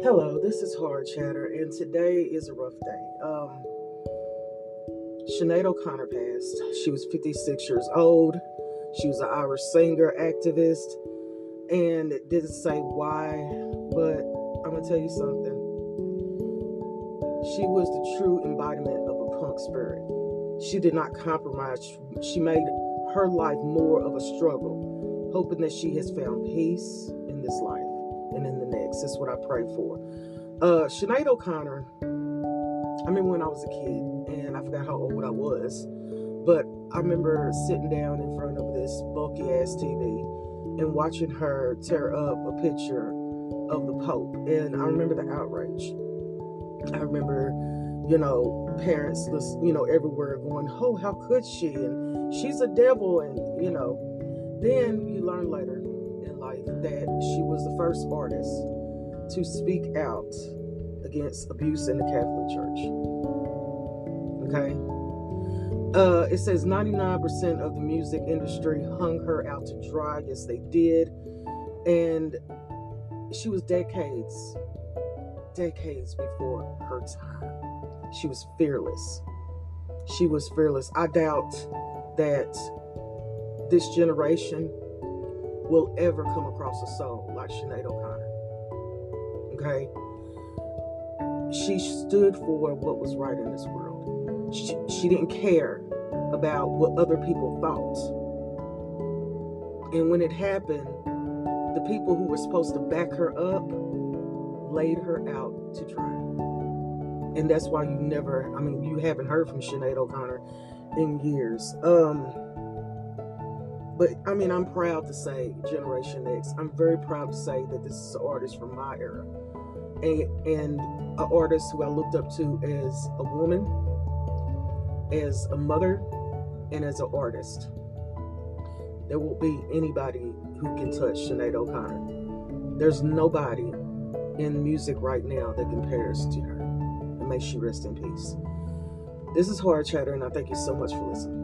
Hello, this is Hard Chatter, and today is a rough day. Um, Sinead O'Connor passed. She was 56 years old. She was an Irish singer, activist, and it didn't say why, but I'm gonna tell you something. She was the true embodiment of a punk spirit. She did not compromise. She made her life more of a struggle, hoping that she has found peace in this life and in the next. That's what I pray for. Uh, Sinead O'Connor, I remember when I was a kid, and I forgot how old I was, but I remember sitting down in front of this bulky ass TV and watching her tear up a picture of the Pope. And I remember the outrage. I remember, you know, parents, you know, everywhere going, oh, how could she? And she's a devil. And, you know, then you learn later in life that she was the first artist to speak out against abuse in the Catholic Church. Okay? Uh, it says 99% of the music industry hung her out to dry. Yes, they did. And she was decades, decades before her time. She was fearless. She was fearless. I doubt that this generation will ever come across a soul like Sinead O'Connor. Okay? She stood for what was right in this world. She, she didn't care about what other people thought. And when it happened, the people who were supposed to back her up laid her out to dry. And that's why you never, I mean, you haven't heard from Sinead O'Connor in years. Um, but I mean, I'm proud to say Generation X. I'm very proud to say that this is an artist from my era, and, and an artist who I looked up to as a woman, as a mother, and as an artist. There won't be anybody who can touch Sinead O'Connor. There's nobody in music right now that compares to her. And may she rest in peace. This is Hard Chatter, and I thank you so much for listening.